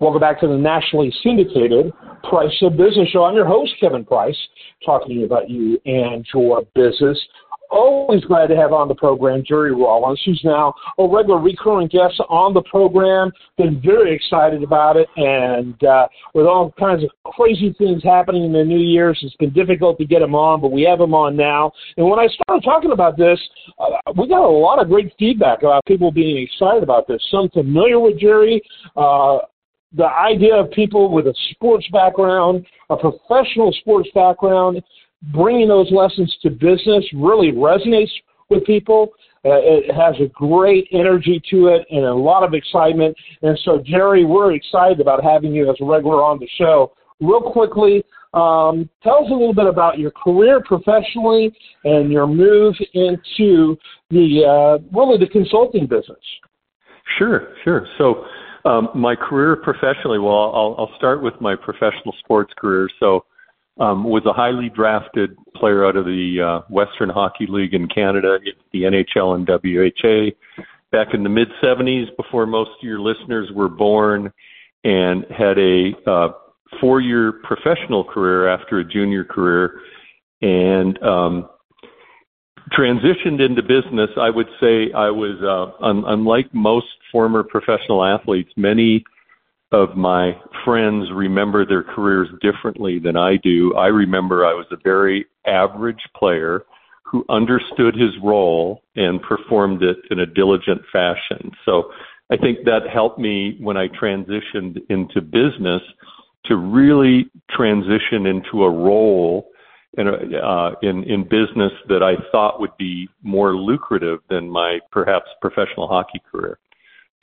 Welcome back to the nationally syndicated Price of Business Show. I'm your host, Kevin Price, talking about you and your business. Always glad to have on the program Jerry Rollins, who's now a regular recurring guest on the program. Been very excited about it, and uh, with all kinds of crazy things happening in the new years, it's been difficult to get him on, but we have him on now. And when I started talking about this, uh, we got a lot of great feedback about people being excited about this. Some familiar with Jerry, uh, the idea of people with a sports background, a professional sports background, bringing those lessons to business really resonates with people. Uh, it has a great energy to it and a lot of excitement. And so, Jerry, we're excited about having you as a regular on the show. Real quickly, um, tell us a little bit about your career professionally and your move into the uh, really the consulting business. Sure, sure. So, um, my career professionally, well, I'll, I'll start with my professional sports career. So, um, was a highly drafted player out of the uh, Western Hockey League in Canada, the NHL and WHA, back in the mid 70s, before most of your listeners were born, and had a uh, four year professional career after a junior career, and um, transitioned into business. I would say I was, uh, un- unlike most former professional athletes, many of my friends remember their careers differently than I do. I remember I was a very average player who understood his role and performed it in a diligent fashion. So I think that helped me when I transitioned into business to really transition into a role in, uh, in in business that I thought would be more lucrative than my perhaps professional hockey career.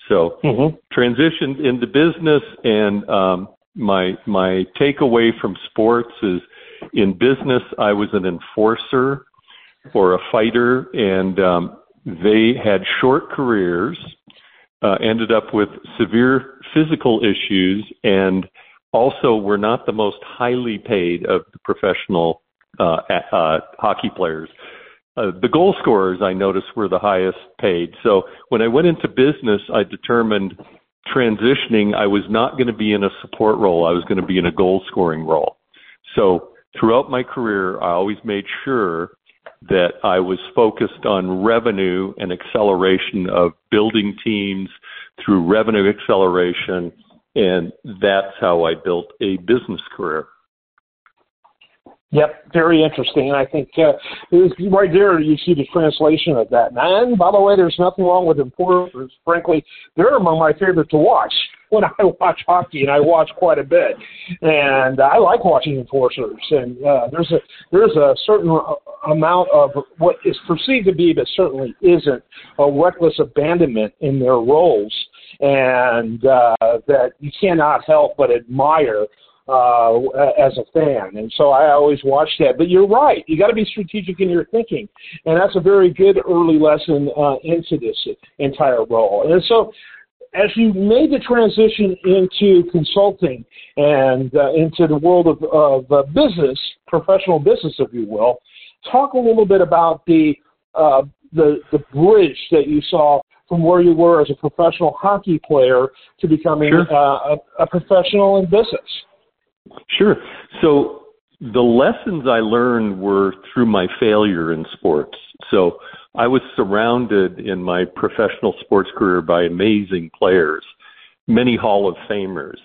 So mm-hmm. transitioned into business, and um, my my takeaway from sports is in business I was an enforcer or a fighter, and um, they had short careers, uh, ended up with severe physical issues, and also were not the most highly paid of the professional uh, uh, hockey players. Uh, the goal scorers I noticed were the highest paid. So when I went into business, I determined transitioning, I was not going to be in a support role. I was going to be in a goal scoring role. So throughout my career, I always made sure that I was focused on revenue and acceleration of building teams through revenue acceleration. And that's how I built a business career. Yep, very interesting. And I think uh, right there you see the translation of that. And by the way, there's nothing wrong with enforcers. Frankly, they're among my favorite to watch when I watch hockey, and I watch quite a bit. And I like watching enforcers. And uh, there's a there's a certain amount of what is perceived to be, but certainly isn't, a reckless abandonment in their roles, and uh, that you cannot help but admire uh, as a fan. And so I always watch that. But you're right. You got to be strategic in your thinking. And that's a very good early lesson uh, into this entire role. And so as you made the transition into consulting and uh, into the world of, of uh, business, professional business, if you will, talk a little bit about the uh, the the bridge that you saw from where you were as a professional hockey player to becoming sure. uh, a, a professional in business. Sure. So the lessons I learned were through my failure in sports. So I was surrounded in my professional sports career by amazing players, many Hall of Famers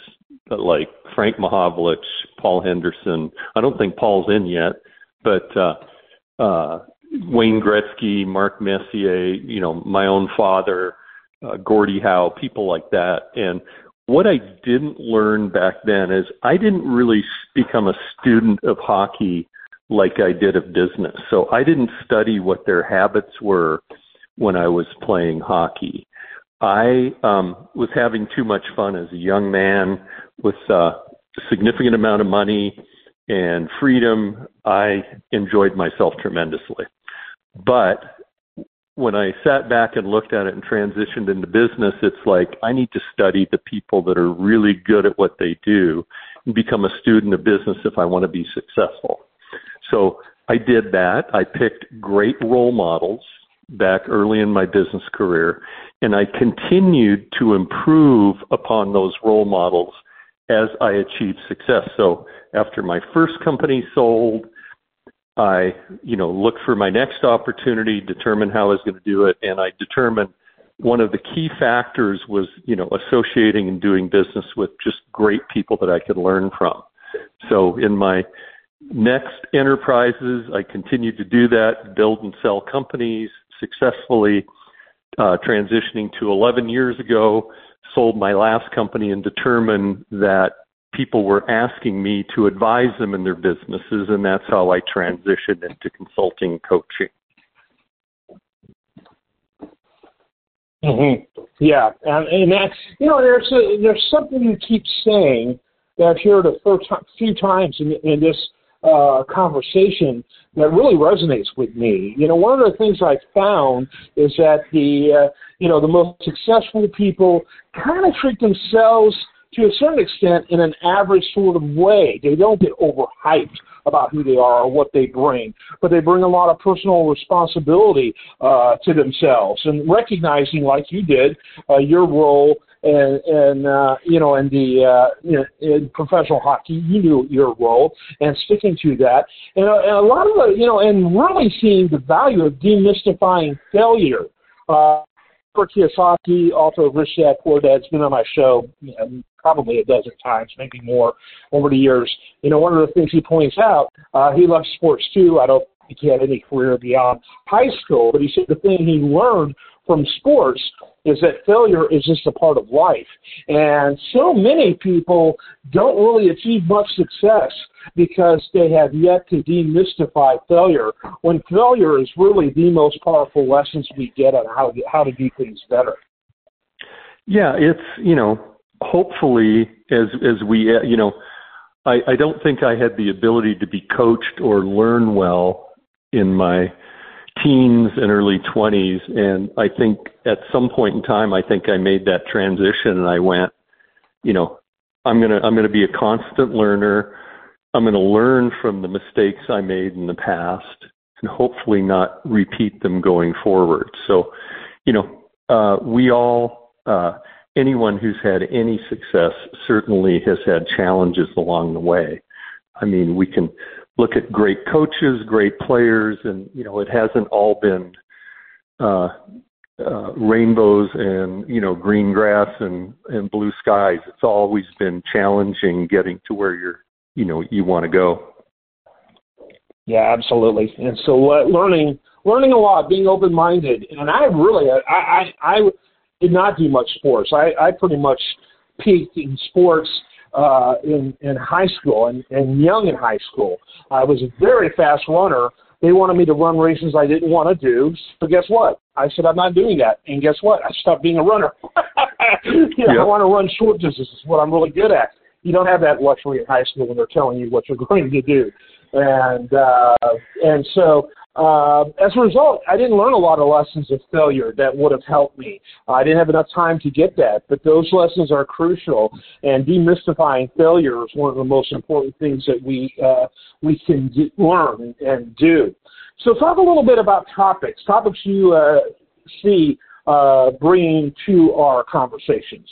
like Frank Mahovlich, Paul Henderson. I don't think Paul's in yet, but uh, uh, Wayne Gretzky, Mark Messier, you know, my own father, uh, Gordie Howe, people like that. And what I didn't learn back then is I didn't really become a student of hockey like I did of business. So I didn't study what their habits were when I was playing hockey. I um, was having too much fun as a young man with a significant amount of money and freedom. I enjoyed myself tremendously. But when I sat back and looked at it and transitioned into business, it's like I need to study the people that are really good at what they do and become a student of business if I want to be successful. So I did that. I picked great role models back early in my business career, and I continued to improve upon those role models as I achieved success. So after my first company sold, I, you know, look for my next opportunity, determine how I was going to do it, and I determined one of the key factors was, you know, associating and doing business with just great people that I could learn from. So in my next enterprises, I continued to do that, build and sell companies successfully, uh, transitioning to 11 years ago, sold my last company and determined that people were asking me to advise them in their businesses, and that's how I transitioned into consulting coaching. Mm-hmm. Yeah, and, and you know there's a, there's something you keep saying that I've heard a few times in, in this uh, conversation that really resonates with me. You know, one of the things I found is that the uh, you know the most successful people kind of treat themselves to a certain extent in an average sort of way. They don't get overhyped about who they are or what they bring, but they bring a lot of personal responsibility uh, to themselves and recognizing, like you did, uh, your role and and uh, you know in the uh, you know, in professional hockey, you knew your role and sticking to that, and, uh, and a lot of the you know and really seeing the value of demystifying failure. Uh, Kurt Kiyosaki, also Rich Dad Poor Dad's been on my show you know, probably a dozen times, maybe more over the years. You know, one of the things he points out, uh, he loves sports too. I don't think he had any career beyond high school, but he said the thing he learned from sports is that failure is just a part of life. And so many people don't really achieve much success because they have yet to demystify failure when failure is really the most powerful lessons we get on how to, how to do things better. Yeah, it's, you know, hopefully as as we you know I, I don't think I had the ability to be coached or learn well in my teens and early 20s and I think at some point in time I think I made that transition and I went you know I'm going to I'm going to be a constant learner I'm going to learn from the mistakes I made in the past and hopefully not repeat them going forward so you know uh we all uh anyone who's had any success certainly has had challenges along the way. I mean, we can look at great coaches, great players, and you know, it hasn't all been uh, uh, rainbows and you know green grass and and blue skies. It's always been challenging getting to where you're you know you want to go. Yeah, absolutely. And so uh, learning learning a lot, being open minded, and I really I I, I did not do much sports. I, I pretty much peaked in sports uh, in in high school and, and young in high school. I was a very fast runner. They wanted me to run races I didn't want to do. So guess what? I said I'm not doing that. And guess what? I stopped being a runner. you know, yep. I want to run short distances. What I'm really good at. You don't have that luxury in high school when they're telling you what you're going to do. And uh, and so uh, as a result, I didn't learn a lot of lessons of failure that would have helped me. I didn't have enough time to get that, but those lessons are crucial. And demystifying failure is one of the most important things that we uh, we can learn and do. So, talk a little bit about topics. Topics you uh, see uh, bringing to our conversations.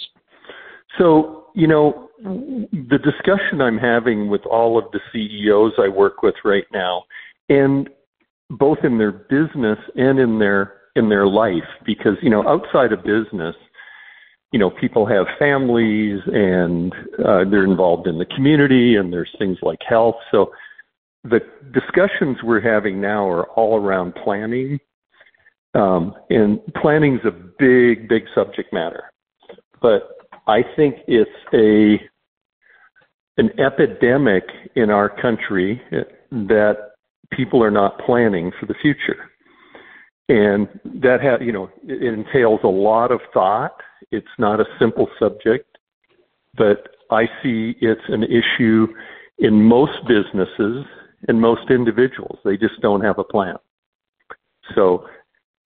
So, you know, the discussion I'm having with all of the CEOs I work with right now, and both in their business and in their in their life because you know outside of business you know people have families and uh, they're involved in the community and there's things like health. So the discussions we're having now are all around planning um, and planning is a big big subject matter. But i think it's a an epidemic in our country that people are not planning for the future. And that ha- you know, it entails a lot of thought. It's not a simple subject, but I see it's an issue in most businesses and most individuals. They just don't have a plan. So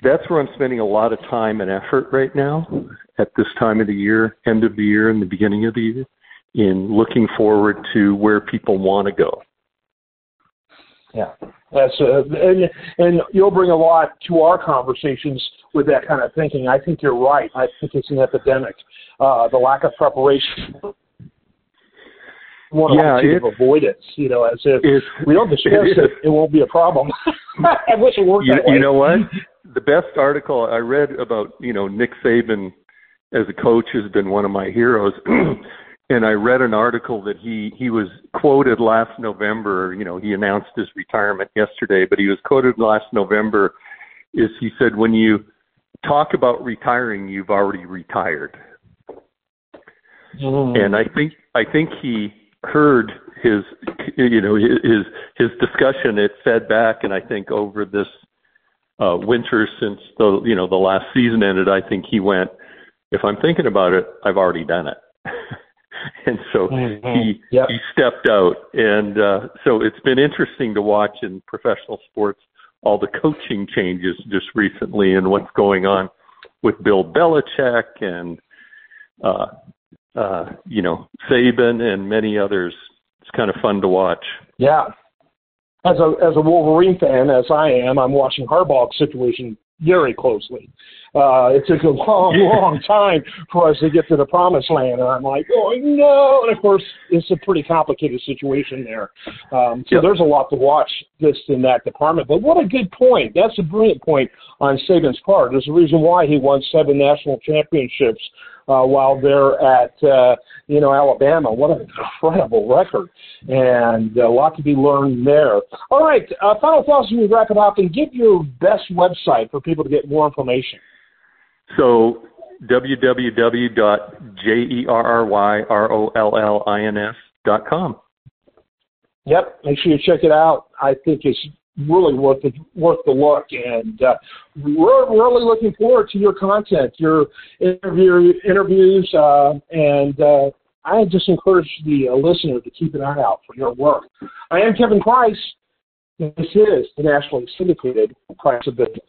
that's where I'm spending a lot of time and effort right now at this time of the year, end of the year, and the beginning of the year, in looking forward to where people want to go. Yeah, that's uh, and and you'll bring a lot to our conversations with that kind of thinking. I think you're right. I think it's an epidemic. Uh, the lack of preparation. One yeah, of avoidance. You know, as if we don't discuss it, it, it won't be a problem. I wish it worked you. You know what? The best article I read about you know Nick Saban as a coach has been one of my heroes. and I read an article that he he was quoted last November. You know, he announced his retirement yesterday, but he was quoted last November. Is he said when you talk about retiring, you've already retired. Mm-hmm. And I think I think he heard his you know his his discussion. It fed back, and I think over this uh, winter since the you know the last season ended, I think he went. If I'm thinking about it, I've already done it. and so mm-hmm. he yep. he stepped out, and uh, so it's been interesting to watch in professional sports all the coaching changes just recently and what's going on with Bill Belichick and uh, uh, you know Saban and many others. It's kind of fun to watch. Yeah. As a as a Wolverine fan, as I am, I'm watching Harbaugh's situation very closely. Uh, it took a long, long time for us to get to the promised land, and I'm like, oh no! And of course, it's a pretty complicated situation there. Um, so yep. there's a lot to watch just in that department. But what a good point! That's a brilliant point on Saban's part. There's a reason why he won seven national championships uh, while they're at uh, you know Alabama. What an incredible record, and a lot to be learned there. All right, uh, final thoughts as we wrap it up, and give your best website for people to get more information. So www.jerrollins.com. Yep, make sure you check it out. I think it's really worth the worth the look, and uh, we're really looking forward to your content, your interview interviews, uh, and uh, I just encourage the uh, listener to keep an eye out for your work. I am Kevin Price. This is the nationally syndicated Price of Business.